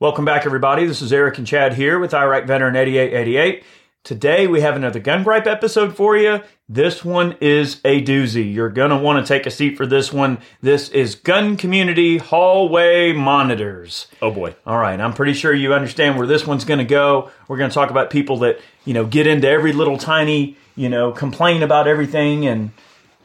Welcome back, everybody. This is Eric and Chad here with Iraq Veteran 8888. Today we have another gun gripe episode for you. This one is a doozy. You're going to want to take a seat for this one. This is gun community hallway monitors. Oh boy. All right, I'm pretty sure you understand where this one's going to go. We're going to talk about people that, you know, get into every little tiny, you know, complain about everything and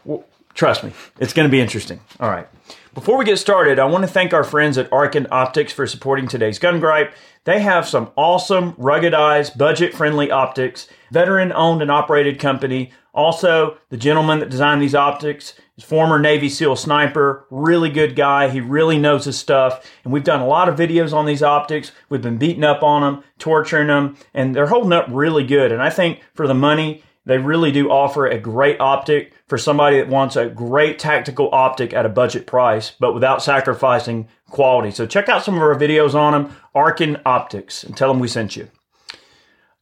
well, trust me, it's going to be interesting. All right. Before we get started, I want to thank our friends at Arken Optics for supporting today's gun gripe. They have some awesome, ruggedized, budget friendly optics, veteran owned and operated company. Also, the gentleman that designed these optics is former Navy SEAL sniper, really good guy. He really knows his stuff. And we've done a lot of videos on these optics. We've been beating up on them, torturing them, and they're holding up really good. And I think for the money, they really do offer a great optic for somebody that wants a great tactical optic at a budget price, but without sacrificing quality. So check out some of our videos on them, Arken Optics, and tell them we sent you.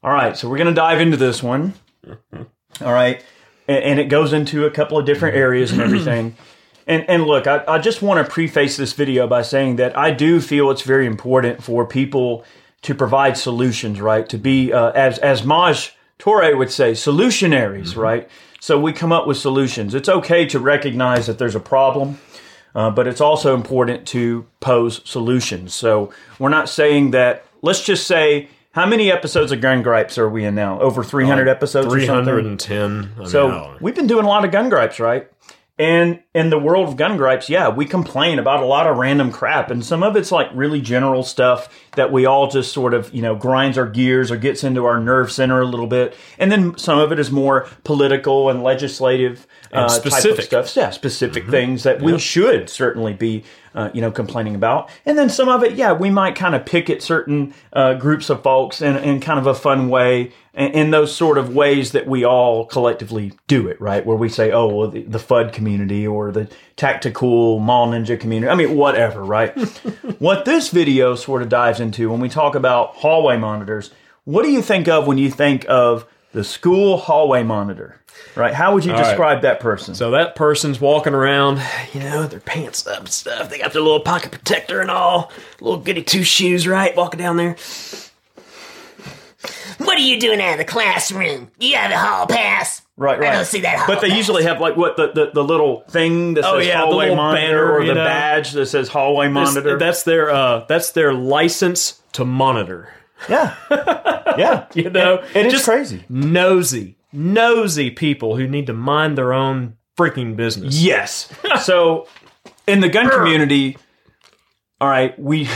All right, so we're going to dive into this one. All right, and, and, it goes into a couple of different areas and everything. And, and look, I, I just want to preface this video by saying that I do feel it's very important for people to provide solutions, right? To be, uh, as, as Maj Toure would say, solutionaries, mm-hmm. right? So we come up with solutions. It's okay to recognize that there's a problem, uh, but it's also important to pose solutions. So we're not saying that, let's just say, how many episodes of Gun Gripes are we in now? Over 300 uh, episodes 310. I mean, so we've been doing a lot of Gun Gripes, right? And in the world of gun gripes, yeah, we complain about a lot of random crap. And some of it's like really general stuff that we all just sort of, you know, grinds our gears or gets into our nerve center a little bit. And then some of it is more political and legislative and uh, specific stuff. Yeah, specific mm-hmm. things that we should certainly be uh, you know, complaining about. And then some of it, yeah, we might kind of pick at certain uh, groups of folks in, in kind of a fun way, in, in, those sort of ways that we all collectively do it, right? Where we say, oh, well, the, the FUD community or the tactical mall ninja community. I mean, whatever, right? what this video sort of dives into when we talk about hallway monitors, what do you think of when you think of the school hallway monitor? Right? How would you All describe right. that person? So that person's walking around, you know, their pants up and stuff. They got their little pocket protector and all, little goody two shoes, right? Walking down there. What are you doing out of the classroom? You have a hall pass. Right, right. I don't see that. but they pass. usually have like what the, the, the little thing that oh, says yeah, hallway monitor banner, or the know. badge that says hallway monitor. That's their uh, that's their license to monitor. Yeah, yeah. you know, it, it is just crazy. Nosy, nosy people who need to mind their own freaking business. Yes. so in the gun community, all right, we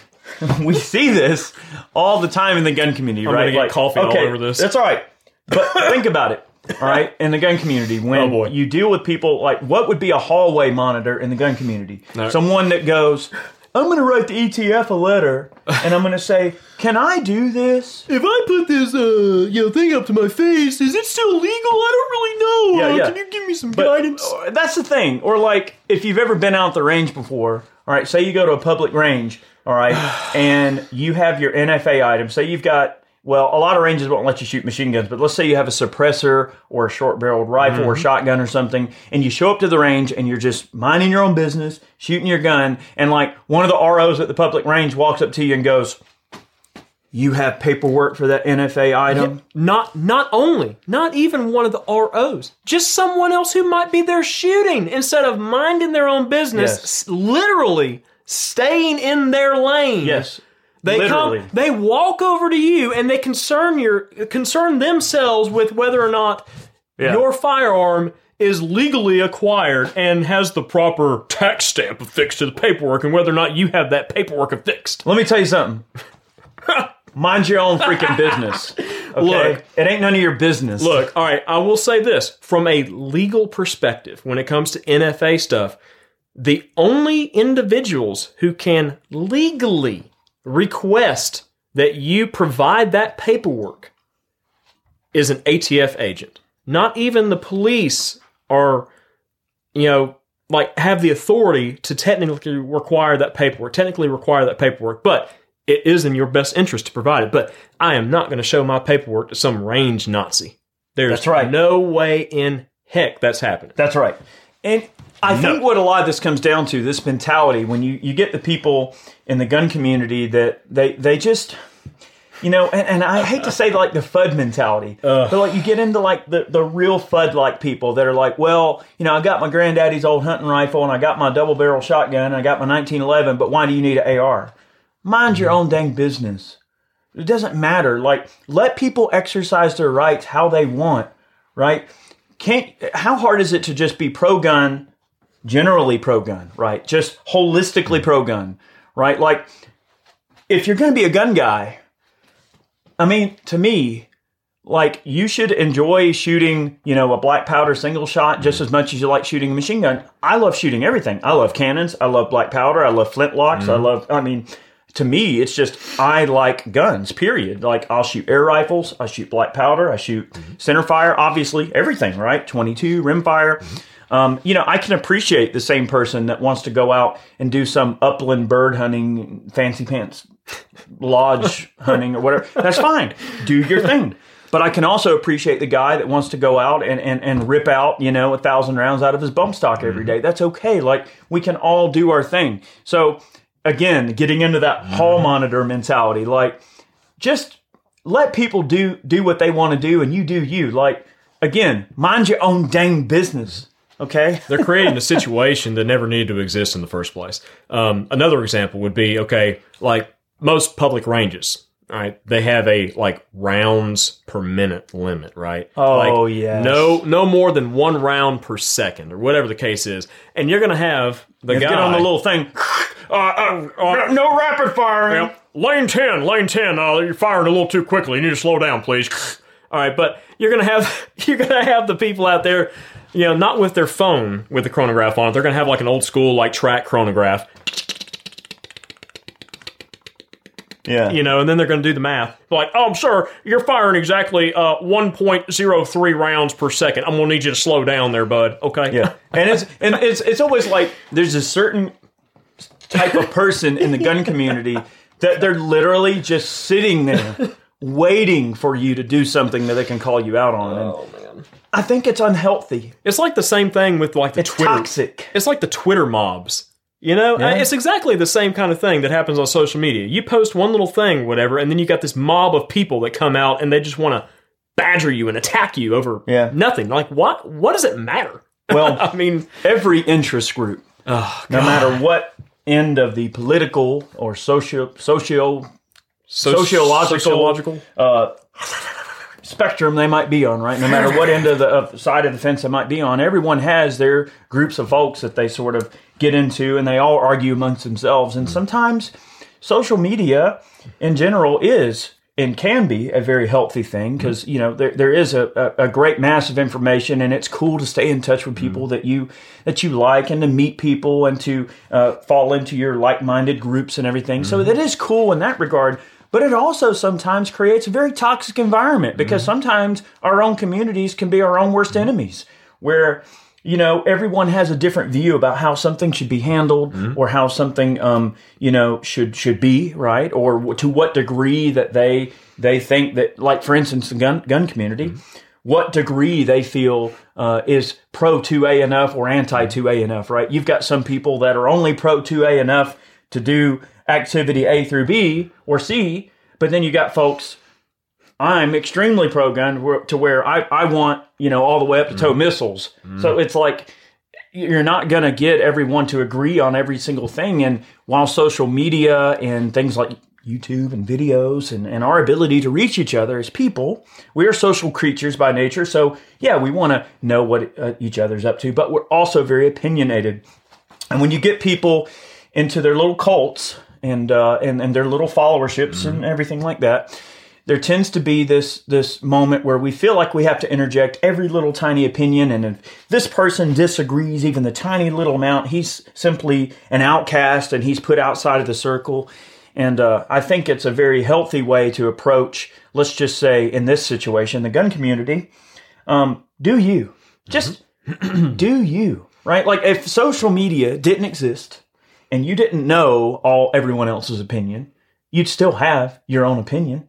we see this all the time in the gun community, I'm right? Get like coffee okay, all over this. That's all right. But think about it. All right, in the gun community, when oh you deal with people like what would be a hallway monitor in the gun community? No. Someone that goes, I'm going to write the ATF a letter, and I'm going to say, "Can I do this? If I put this, uh, you know, thing up to my face, is it still legal? I don't really know. Yeah, yeah. Can you give me some but, guidance?" Uh, that's the thing. Or like, if you've ever been out the range before, all right, say you go to a public range, all right, and you have your NFA item. Say you've got well, a lot of ranges won't let you shoot machine guns, but let's say you have a suppressor or a short barreled rifle mm-hmm. or shotgun or something, and you show up to the range and you're just minding your own business, shooting your gun, and like one of the ROs at the public range walks up to you and goes, you have paperwork for that NFA item? Yeah, not not only, not even one of the ROs, just someone else who might be there shooting instead of minding their own business, yes. literally staying in their lane. Yes. They Literally. come, they walk over to you and they concern your concern themselves with whether or not yeah. your firearm is legally acquired and has the proper tax stamp affixed to the paperwork and whether or not you have that paperwork affixed. Let me tell you something. Mind your own freaking business. Okay? Look, it ain't none of your business. Look, all right, I will say this from a legal perspective when it comes to NFA stuff, the only individuals who can legally request that you provide that paperwork is an ATF agent. Not even the police are, you know, like have the authority to technically require that paperwork, technically require that paperwork, but it is in your best interest to provide it. But I am not going to show my paperwork to some range Nazi. There's that's right. no way in heck that's happening. That's right. And I think what a lot of this comes down to this mentality when you, you get the people in the gun community that they they just you know and, and I hate to say like the FUD mentality but like you get into like the, the real FUD like people that are like well you know I got my granddaddy's old hunting rifle and I got my double barrel shotgun and I got my 1911 but why do you need an AR mind your mm-hmm. own dang business. It doesn't matter. Like let people exercise their rights how they want right? Can't how hard is it to just be pro gun generally pro gun, right? Just holistically pro gun, right? Like, if you're going to be a gun guy, I mean, to me, like, you should enjoy shooting, you know, a black powder single shot just mm-hmm. as much as you like shooting a machine gun. I love shooting everything. I love cannons. I love black powder. I love flintlocks. I mm-hmm. love, I mean, to me, it's just I like guns. Period. Like I'll shoot air rifles, I shoot black powder, I shoot mm-hmm. center fire. Obviously, everything right. Twenty two rimfire. Um, you know, I can appreciate the same person that wants to go out and do some upland bird hunting, fancy pants lodge hunting or whatever. That's fine. Do your thing. But I can also appreciate the guy that wants to go out and, and, and rip out, you know, a thousand rounds out of his bump stock every day. That's okay. Like we can all do our thing. So again, getting into that hall monitor mentality, like just let people do do what they want to do and you do you. Like again, mind your own dang business. Okay? They're creating a situation that never needed to exist in the first place. Um, another example would be okay, like most public ranges, right? They have a like rounds per minute limit, right? Oh, like, yes. No, no more than one round per second, or whatever the case is. And you're gonna have the guy Get on the little thing. Uh, uh, uh, no rapid firing. Yep. Lane 10, lane 10, uh, you're firing a little too quickly. You need to slow down, please. All right, but you're gonna have you're gonna have the people out there, you know, not with their phone with the chronograph on it. They're gonna have like an old school like track chronograph, Yeah. you know, and then they're gonna do the math. Like, oh, I'm sure you're firing exactly uh 1.03 rounds per second. I'm gonna need you to slow down there, bud. Okay. Yeah, and it's and it's it's always like there's a certain type of person in the gun community that they're literally just sitting there waiting for you to do something that they can call you out on. And man. I think it's unhealthy. It's like the same thing with like the It's Twitter. toxic. It's like the Twitter mobs. You know, Yeah. it's exactly the same kind of thing that happens on social media. You post one little thing, whatever, and then you got this mob of people that come out and they just want to badger you and attack you over Yeah. nothing. Like, what? What does it matter? Well, I mean, every interest group, oh, no matter what end of the political or socio socio sociological- sociological. uh, spectrum they might be on, right? No matter what end of the of side of the fence they might be on, everyone has their groups of folks that they sort of get into, and they all argue amongst themselves. And sometimes social media, in general, is and can be a very healthy thing because you know there, there is a, a, great mass of information and it's cool to stay in touch with people that you that you like and to meet people and to uh, fall into your like-minded groups and everything. So that is cool in that regard but it also sometimes creates a very toxic environment because sometimes our own communities can be our own worst enemies where you know everyone has a different view about how something should be handled or how something um, you know should should be right? Or to what degree that they they think that like for instance the gun gun community what degree they feel uh, is pro 2A enough or anti 2A enough, right? You've got some people that are only pro 2A enough to do activity A through B or C, but then you got folks, I'm extremely pro gun to where I, I want, you know, all the way up to tow missiles. So it's like, you're not going to get everyone to agree on every single thing. And while social media and things like YouTube and videos and, and our ability to reach each other as people, we are social creatures by nature. So, yeah, we want to know what uh, each other's up to, but we're also very opinionated. And when you get people into their little cults and, uh, and, and their little followerships and everything like that, there tends to be this this moment where we feel like we have to interject every little tiny opinion and if this person disagrees even the tiny little amount he's simply an outcast and he's put outside of the circle. And uh, i think it's a very healthy way to approach let's just say in this situation the gun community um, do you just do you right? Like if social media didn't exist and you didn't know all everyone else's opinion you'd still have your own opinion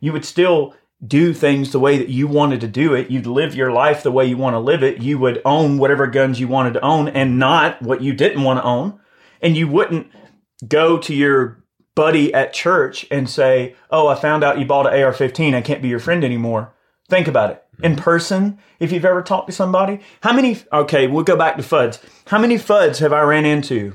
you would still do things the way that you wanted to do it. You'd live your life the way you want to live it. You would own whatever guns you wanted to own and not what you didn't want to own. And you wouldn't go to your buddy at church and say, Oh, I found out you bought an AR 15. I can't be your friend anymore. Think about it. In mm-hmm. person, if you've ever talked to somebody, how many, okay, we'll go back to FUDs. How many FUDs have I ran into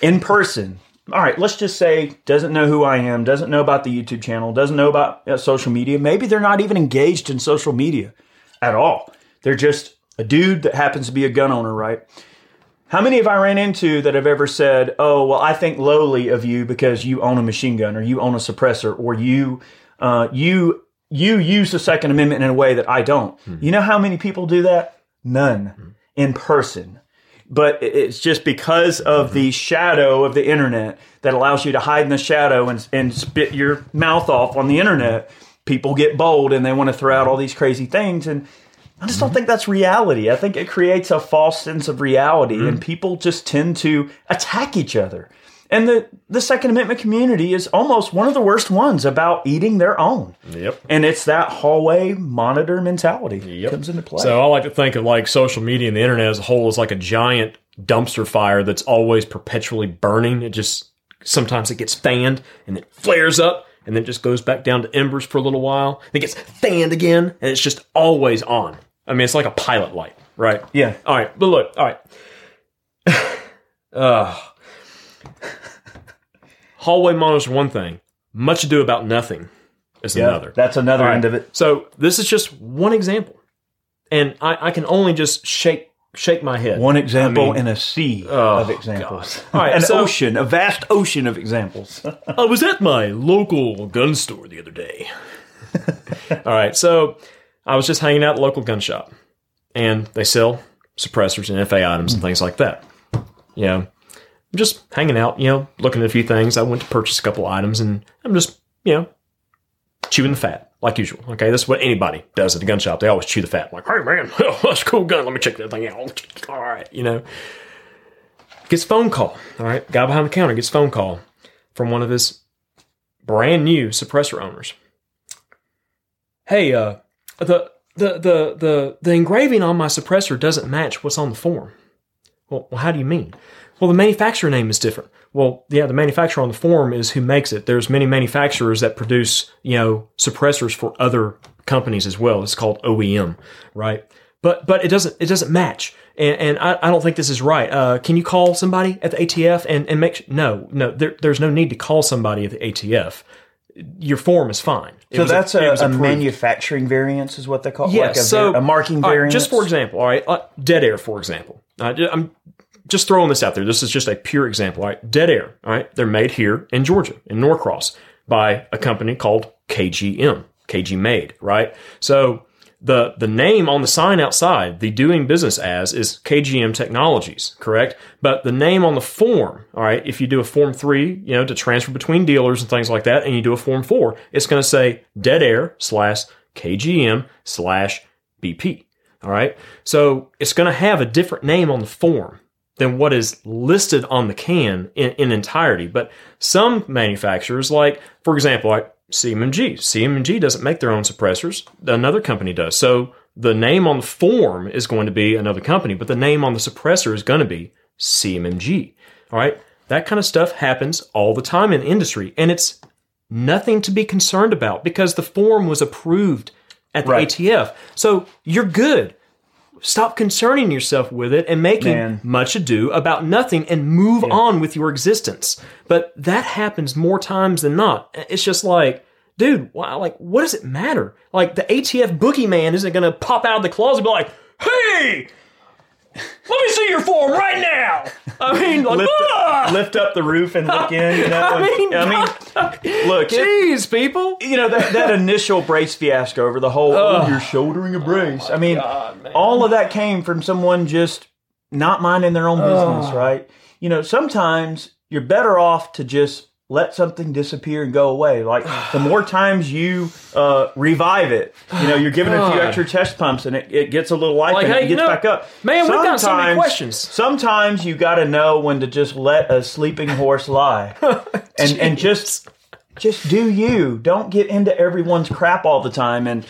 in person? All right, let's just say doesn't know who I am, doesn't know about the YouTube channel, doesn't know about uh, social media. Maybe they're not even engaged in social media at all. They're just a dude that happens to be a gun owner, right? How many have I ran into that have ever said, "Oh, well, I think lowly of you because you own a machine gun, or you own a suppressor, or you, uh, you, you use the Second Amendment in a way that I don't." You know how many people do that? None in person. But it's just because of the mm-hmm. shadow of the internet that allows you to hide in the shadow and, and spit your mouth off on the internet. People get bold and they want to throw out all these crazy things. And I just don't mm-hmm. think that's reality. I think it creates a false sense of reality, and mm-hmm. people just tend to attack each other. And the, the Second Amendment community is almost one of the worst ones about eating their own. Yep. And it's that hallway monitor mentality that comes into play. So I like to think of like social media and the internet as a whole as like a giant dumpster fire that's always perpetually burning. It just sometimes it gets fanned and it flares up and then just goes back down to embers for a little while. It gets fanned again and it's just always on. I mean, it's like a pilot light, right? yeah. All right, but look, all right. uh, hallway monitors are one thing. Much ado about nothing is Yeah, another. That's another right. end of it. So this is just one example, and I, I can only just shake shake my head. One example I mean, in a sea Oh, of examples. All right, An so- ocean, a vast ocean of examples. I was at my local gun store the other day. All right, so I was just hanging out at the local gun shop, and they sell suppressors and FA items and things like that. You know, I'm just hanging out, you know, looking at a few things. I went to purchase a couple items, and I'm just, you know, chewing the fat like usual. Okay, that's what anybody does at the gun shop. They always chew the fat. Like, hey man, that's a cool gun. Let me check that thing out. All right, you know. Gets a phone call. All right, guy behind the counter gets a phone call from one of his brand new suppressor owners. Hey, uh, the the the the the engraving on my suppressor doesn't match what's on the form. Well, how do you mean? Well, the manufacturer name is different. Well, yeah, the manufacturer on the form is who makes it. There's many manufacturers that produce, you know, suppressors for other companies as well. It's called OEM, right? But but it doesn't it doesn't match, and, and I, I don't think this is right. Uh, can you call somebody at the ATF and and make no no there, there's no need to call somebody at the ATF. Your form is fine. It So that's a, was a manufacturing variance, is what they call it. Yes, like a, so a marking right, variance. just for example, all right, uh, dead air, for example. Uh, I'm just throwing this out there. This is just a pure example. All right, dead air. All right, they're made here in Georgia, in Norcross, by a company called KGM, KG Made. Right, so. The, the name on the sign outside, the doing business as, is KGM Technologies, correct? But the name on the form, all right, if you do a form three, you know, to transfer between dealers and things like that, and you do a form four, it's going to say Dead Air slash KGM slash BP. All right. So it's going to have a different name on the form than what is listed on the can in, in entirety. But some manufacturers, like, for example, like CMMG, CMMG doesn't make their own suppressors. Another company does. So the name on the form is going to be another company, but the name on the suppressor is going to be CMMG. All right. That kind of stuff happens all the time in the industry. And it's nothing to be concerned about because the form was approved at the Right. ATF. So you're good. Stop concerning yourself with it and making Man. much ado about nothing and move on with your existence. But that happens more times than not. It's just like, dude, wow, like, what does it matter? Like, the ATF boogeyman isn't going to pop out of the closet and be like, hey, let me see your form right now. I mean, like, lift, "Ah!" lift up the roof and look in. You know, I mean, I mean, look, it- Jeez, people. you know that, that initial brace fiasco over the whole oh, you're shouldering a brace. I mean, all of that came from someone just not minding their own business, right? You know, sometimes you're better off to just let something disappear and go away. Like the more times you uh, revive it, you know, you're giving it a few extra chest pumps and it, it gets a little life Like, and hey, it gets know, back up. man, we've got so many Sometimes- questions. Sometimes you got to know when to just let a sleeping horse lie, and and just just do you. Don't get into everyone's crap all the time. And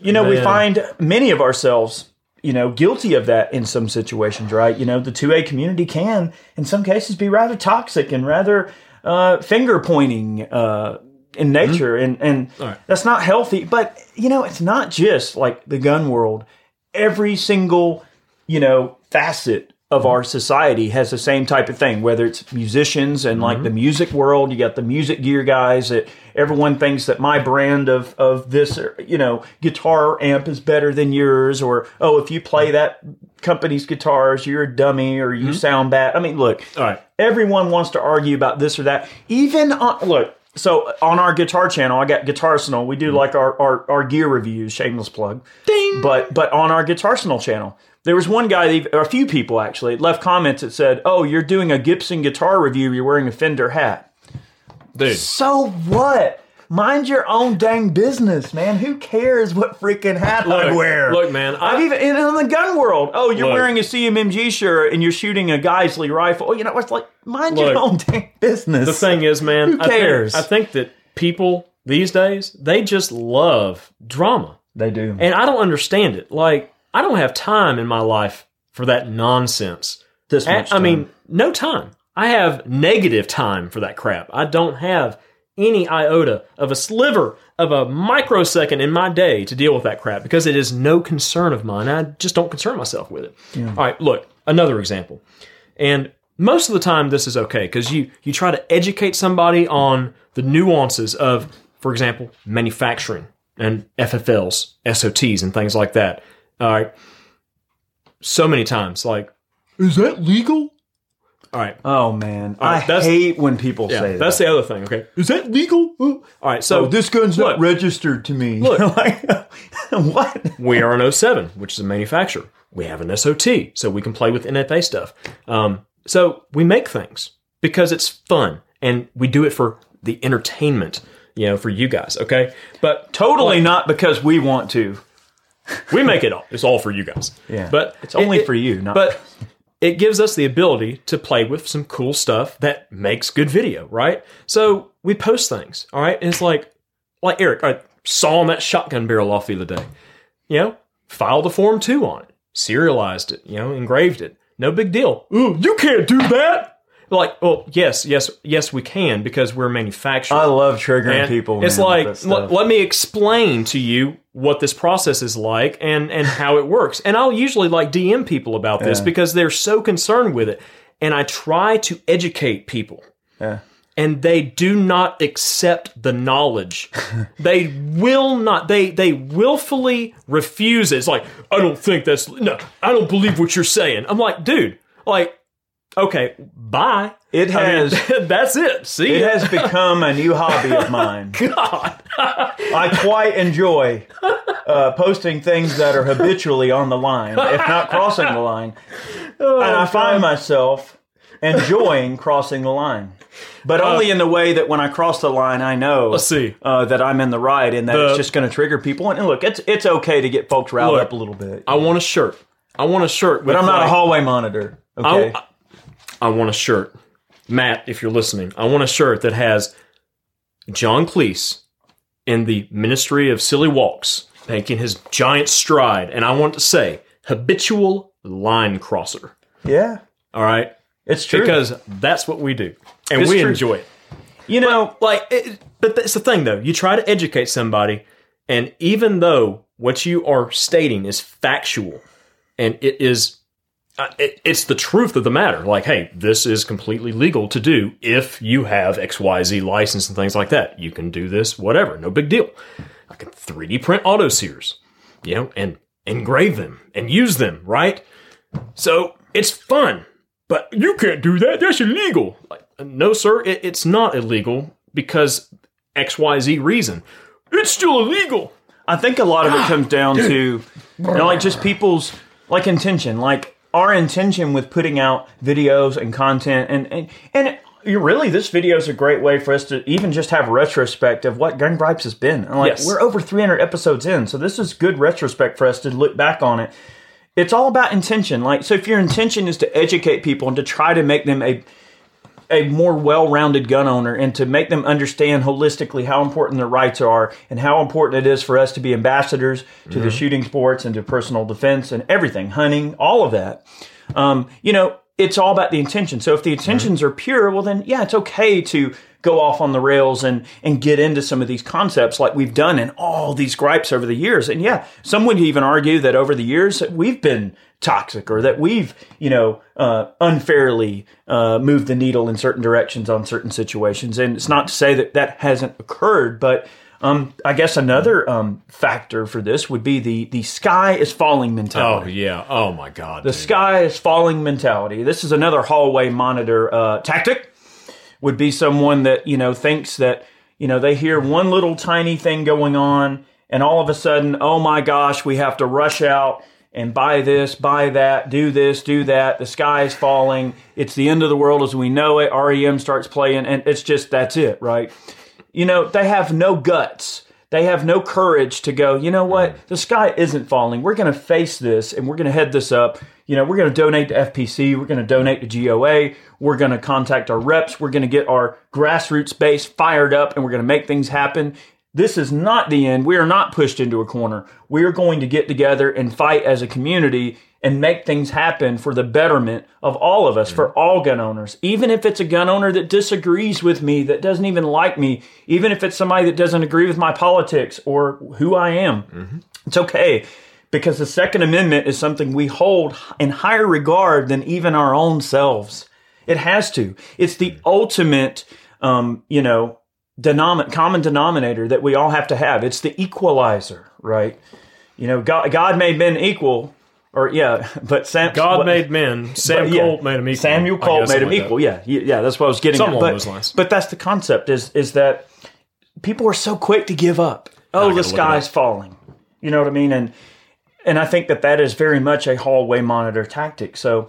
you know, we find many of ourselves, you know, guilty of that in some situations, right? You know, the 2A community can, in some cases, be rather toxic and rather uh, finger pointing uh, in nature. And, and right. that's not healthy. But, you know, it's not just like the gun world. Every single, you know, facet of our society has the same type of thing, whether it's musicians and like the music world, you got the music gear guys that everyone thinks that my brand of, of this, you know, guitar amp is better than yours, or, oh, if you play that company's guitars, you're a dummy or you mm-hmm. sound bad. I mean, look, All right. everyone wants to argue about this or that. Even on, look, so on our guitar channel, I got Guitar Arsenal. We do mm-hmm. like our, our, our gear reviews, shameless plug. Ding. But but on our Guitar Arsenal channel, there was one guy, or a few people actually, left comments that said, "Oh, you're doing a Gibson guitar review. You're wearing a Fender hat." Dude. So what? Mind your own dang business, man. Who cares what freaking hat I Look, wear? look, man, I- I've even in, in the gun world. Oh, you're Look. wearing a CMMG shirt and you're shooting a Geissele rifle. Oh, you know what's like? Mind your own dang business. The thing is, man, Who I think- cares? I think, that people these days they just love drama, they do. and I don't understand it. Like I don't have time in my life for that nonsense. this I, much I mean, no time. I have negative time for that crap. I don't have any iota of a sliver of a microsecond in my day to deal with that crap because it is no concern of mine. I just don't concern myself with it. All right, look, another example. And most of the time this is okay because you you try to educate somebody on the nuances of, for example, manufacturing and FFLs, SOTs, and things like that. All right. So many times, like, is that legal? All right. oh man, right, I that's- hate when people Yeah, say that's that. the other thing. Okay, is that legal? All right, so Oh, this gun's look, not registered to me. Look. like, what? we are an 07, which is a manufacturer. We have an SOT, so we can play with NFA stuff. Um, so we make things because it's fun, and we do it for the entertainment, you know, for you guys. Okay, but Totally not because we want to. we make it all. It's all for you guys. Yeah, but it's only for you. Not But it gives us the ability to play with some cool stuff that makes good video, right? So we post things, all right? And it's like, like Eric, I saw on that shotgun barrel off the other day. You know, filed a Form 2 on it, serialized it, you know, engraved it. No big deal. Ooh, you can't do that. Like, well, yes, yes, yes, we can because we're manufacturing. I love triggering And people. It's man, like let, let me explain to you what this process is like and and how it works. And I'll usually like DM people about this Yeah. because they're so concerned with it. And I try to educate people. Yeah. And they do not accept the knowledge. they will not. They they willfully refuse it. It's like I don't think that's no. I don't believe what you're saying. I'm like, dude, like, okay, bye. It I mean, has- that's it. See, It ya. has become a new hobby of mine. God. I quite enjoy uh, posting things that are habitually on the line, if not crossing the line. Oh, and I find myself enjoying crossing the line, but only in the way that when I cross the line, I know Uh, Let's see. uh, that I'm in the right and that The- it's just going to trigger people. And look, it's it's okay to get folks riled Look, up a little bit, I want a shirt. I want a shirt. but I'm not a hallway monitor. Okay, I, I want a shirt. Matt, if you're listening, I want a shirt that has John Cleese in the Ministry of Silly Walks making his giant stride. And I want to say habitual line crosser. yeah, All right? it's true. Because that's what we do. And It's we true. enjoy it. you know, like it, but that's the thing though you try to educate somebody and even though what you are stating is factual and it is uh, it, it's the truth of the matter like hey this is completely legal to do if you have xyz license and things like that you can do this whatever no big deal i can 3d print auto sears you know and engrave them and use them right so it's fun, but you can't do that. That's illegal. Like, no, sir, it, it's not illegal because XYZ reason. It's still illegal. I think a lot of it comes down to you know, like just people's like intention, like our intention with putting out videos and content, and and and you really this video is a great way for us to even just have retrospect of what Gun Gripes has been. And like Yes. we're over 300 episodes in, so this is good retrospect for us to look back on it. It's all about intention. Like so, if your intention is to educate people and to try to make them a a more well-rounded gun owner and to make them understand holistically how important their rights are and how important it is for us to be ambassadors to the shooting sports and to personal defense and everything, hunting, all of that. Um, you know, it's all about the intention. So if the intentions are pure, well then yeah, it's okay to go off on the rails and and get into some of these concepts like we've done in all these gripes over the years. And yeah, some would even argue that over the years we've been toxic or that we've you know uh, unfairly uh, moved the needle in certain directions on certain situations. And it's not to say that that hasn't occurred, but um, I guess another um, factor for this would be the the sky is falling mentality. Oh yeah. Oh my god. The sky is falling mentality. This is another hallway monitor uh, tactic. Would be someone that you know thinks that you know they hear one little tiny thing going on, and all of a sudden, oh my gosh, we have to rush out and buy this, buy that, do this, do that. The sky is falling. It's the end of the world as we know it. REM starts playing, and it's just that's it, right? You know, they have no guts. They have no courage to go, you know what? The sky isn't falling. We're going to face this and we're going to head this up. You know, we're going to donate to FPC. We're going to donate to GOA. We're going to contact our reps. We're going to get our grassroots base fired up and we're going to make things happen. This is not the end. We are not pushed into a corner. We are going to get together and fight as a community and make things happen for the betterment of all of us, for all gun owners. Even if it's a gun owner that disagrees with me, that doesn't even like me, even if it's somebody that doesn't agree with my politics or who I am, it's okay. Because the Second Amendment is something we hold in higher regard than even our own selves. It has to. It's the ultimate, um, you know, denom- common denominator that we all have to have. It's the equalizer, right? You know, God, God made men equal, or yeah, but Sam, God what- made men. Sam but, yeah, Colt made him equal. Samuel Colt made them equal. Yeah, yeah, yeah, that's what I was getting Something at. But, but that's the concept is is that people are so quick to give up. Oh, the sky's falling. You know what I mean? And and I think that that is very much a hallway monitor tactic. So,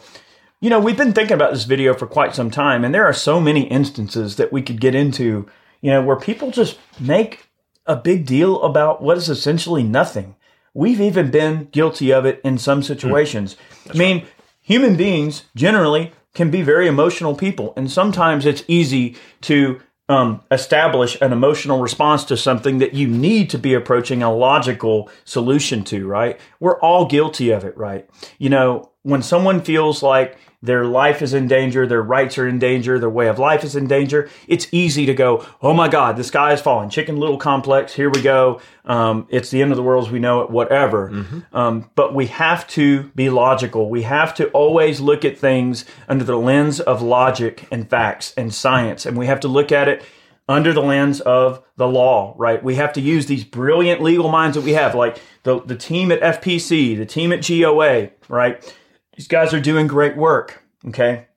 you know, we've been thinking about this video for quite some time, and there are so many instances that we could get into, you know, where people just make a big deal about what is essentially nothing. We've even been guilty of it in some situations. I mean, human beings generally can be very emotional people, and sometimes it's easy to um, establish an emotional response to something that you need to be approaching a logical solution to, right? We're all guilty of it, right? You know, when someone feels like their life is in danger, their rights are in danger, their way of life is in danger, it's easy to go, oh my God, the sky is falling. Chicken Little complex, here we go. Um, it's the end of the world as we know it, whatever. Um, but we have to be logical. We have to always look at things under the lens of logic and facts and science. And we have to look at it under the lens of the law, right? We have to use these brilliant legal minds that we have, like the, the team at FPC, the team at GOA, right? These guys are doing great work, okay?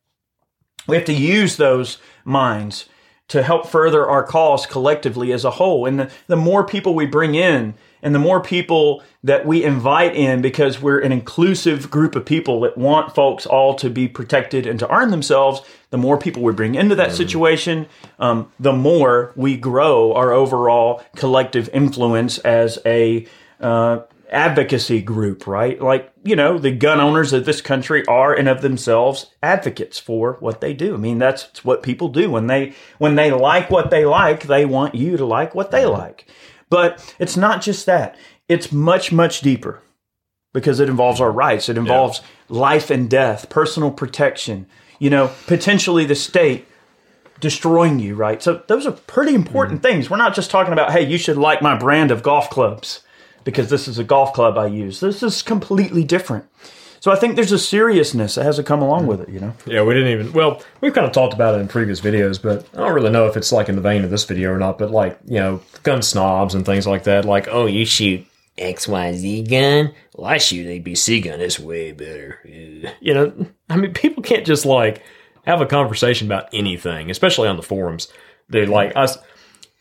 We have to use those minds to help further our cause collectively as a whole. And the, the more people we bring in, and the more people that we invite in because we're an inclusive group of people that want folks all to be protected and to arm themselves, the more people we bring into that situation, um, the more we grow our overall collective influence as a uh, advocacy group, right? Like, you know, the gun owners of this country are and of themselves advocates for what they do. I mean, that's what people do when they when they like what they like, they want you to like what they mm-hmm. like. But it's not just that. It's much much deeper because it involves our rights. It involves life and death, personal protection, you know, potentially the state destroying you, right? So those are pretty important mm-hmm. things. We're not just talking about, hey, you should like my brand of golf clubs because this is a golf club I use. This is completely different. So I think there's a seriousness that has to come along with it, you know? Yeah, we didn't even. Well, we've kind of talked about it in previous videos, but I don't really know if it's like in the vein of this video or not. But like, you know, gun snobs and things like that. Like, oh, you shoot XYZ gun? Well, I shoot ABC gun. It's way better. You know, I mean, people can't just like have a conversation about anything, especially on the forums. They're like, I,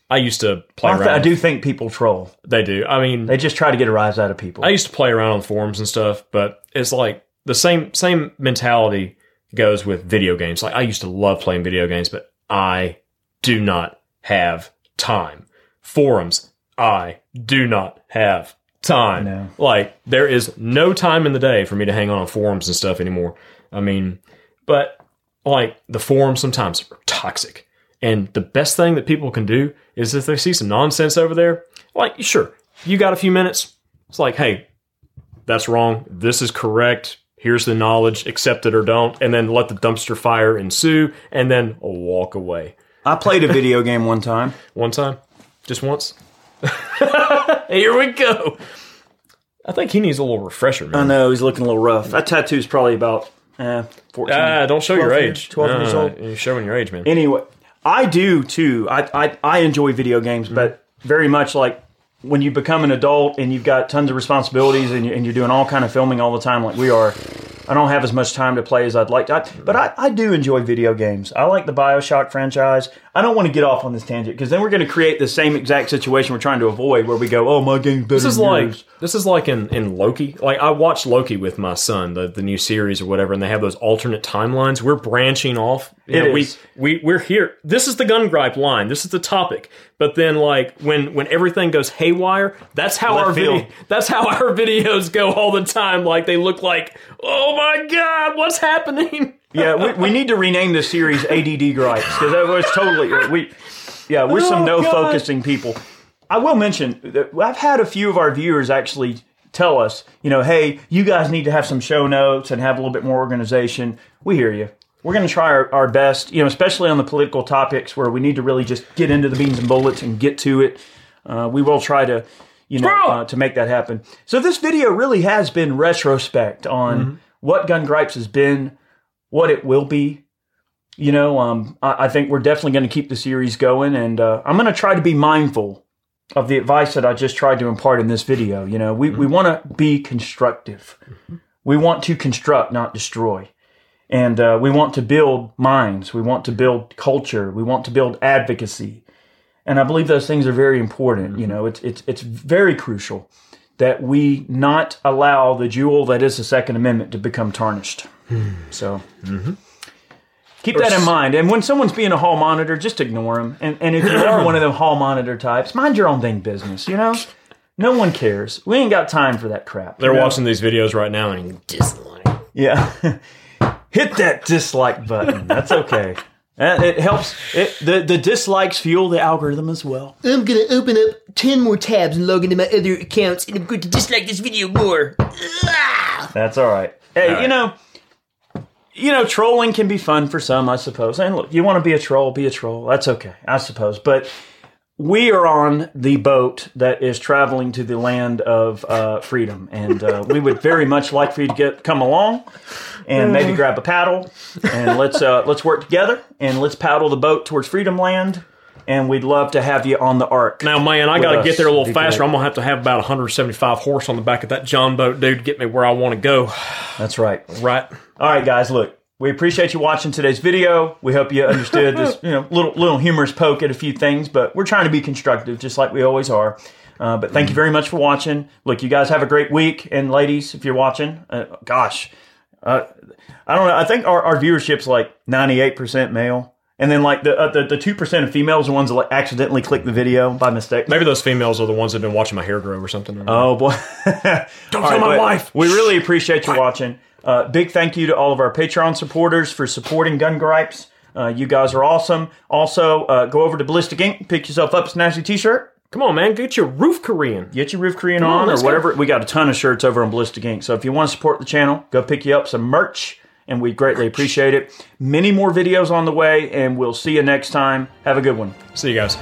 I used to play I, th- around. I do think people troll. They do. I mean, They just try to get a rise out of people. I used to play around on forums and stuff, but it's like the same same mentality goes with video games. Like I used to love playing video games, but I do not have time. Forums, I do not have time. No. Like there is no time in the day for me to hang on on forums and stuff anymore. I mean, but like the forums sometimes are toxic. And the best thing that people can do is if they see some nonsense over there, like, sure, you got a few minutes. It's like, hey, that's wrong. This is correct. Here's the knowledge. Accept it or don't. And then let the dumpster fire ensue and then walk away. I played a video game one time. One time? Just once? Here we go. I think he needs a little refresher, I man. know he's looking a little rough. That tattoo's probably about eh, 14. Ah, don't show your age. years- 12 years Ah, old. You're showing your age, man. Anyway, I do too. I, I, I enjoy video games, but very much like when you become an adult and you've got tons of responsibilities and, you, and you're doing all kind of filming all the time like we are, I don't have as much time to play as I'd like to. I, but I, I do enjoy video games. I like the Bioshock franchise. I don't want to get off on this tangent because then we're going to create the same exact situation we're trying to avoid where we go, oh, my game's better This is than like yours. This is like in, in Loki. Like I watched Loki with my son, the, the new series or whatever, and they have those alternate timelines. We're branching off. You It know. We we we're here. This is the gun gripe line. This is the topic. But then like when when everything goes haywire, that's how Left our video, that's how our videos go all the time. Like they look like, oh my god, what's happening? Yeah, we, we need to rename this series ADD Gripes because that was totally we. Yeah, we're oh some Oh, no God. focusing people. I will mention that I've had a few of our viewers actually tell us, you know, hey, you guys need to have some show notes and have a little bit more organization. We hear you. We're going to try our, our best, you know, especially on the political topics where we need to really just get into the beans and bullets and get to it. Uh, we will try to, you know, uh, to make that happen. So this video really has been retrospect on what Gun Gripes has been, what it will be. You know, um, I, I think we're definitely going to keep the series going, and uh, I'm going to try to be mindful of the advice that I just tried to impart in this video. You know, we, we mm-hmm. want to be constructive. Mm-hmm. We want to construct, not destroy. And uh, we want to build minds. We want to build culture. We want to build advocacy. And I believe those things are very important. You mm-hmm. know, it's, it's, it's very crucial that we not allow the jewel that is the Second Amendment to become tarnished. Hmm. So keep that in mind. And when someone's being a hall monitor, just ignore them. And, and if you are one of them hall monitor types, mind your own dang business, you know? No one cares. We ain't got time for that crap. They're you know? watching these videos right now and you can Dislike. Yeah. Hit that dislike button. That's okay. It helps. It, the, the dislikes fuel the algorithm as well. I'm gonna open up 10 more tabs and log into my other accounts, and I'm going to dislike this video more. That's all right. Hey, All you know, you know, trolling can be fun for some, I suppose. And look, you want to be a troll, be a troll. That's okay, I suppose. But we are on the boat that is traveling to the land of uh, freedom, and uh, we would very much like for you to get come along and maybe grab a paddle and let's uh, let's work together and let's paddle the boat towards freedom land. And we'd love to have you on the ark. Now, man, I got to get there a little faster. I'm gonna have to have about 175 horse on the back of that John boat, dude, to get me where I want to go. That's right. Right? All right, guys, look, we appreciate you watching today's video. We hope you understood this, you know, little little humorous poke at a few things, but we're trying to be constructive, just like we always are. Uh, but thank you very much for watching. Look, you guys have a great week, and ladies, if you're watching, uh, gosh, uh, I don't know. I think our, our viewership's like 98% male, and then like the uh, the the two percent of females are ones that like accidentally click the video by mistake. Maybe those females are the ones that have been watching my hair grow or something. Oh boy! Don't tell my wife. We really appreciate you watching. Uh, big thank you to all of our Patreon supporters for supporting Gun Gripes. Uh, you guys are awesome. Also, uh, go over to Ballistic Ink, pick yourself up a snazzy T-shirt, Come on, man, get your roof Korean. get your roof Korean on, on, or let's go. whatever. We got a ton of shirts over on Ballistic Ink. So if you want to support the channel, go pick you up some merch, and we greatly appreciate it. Many more videos on the way, and we'll see you next time. Have a good one. See you guys.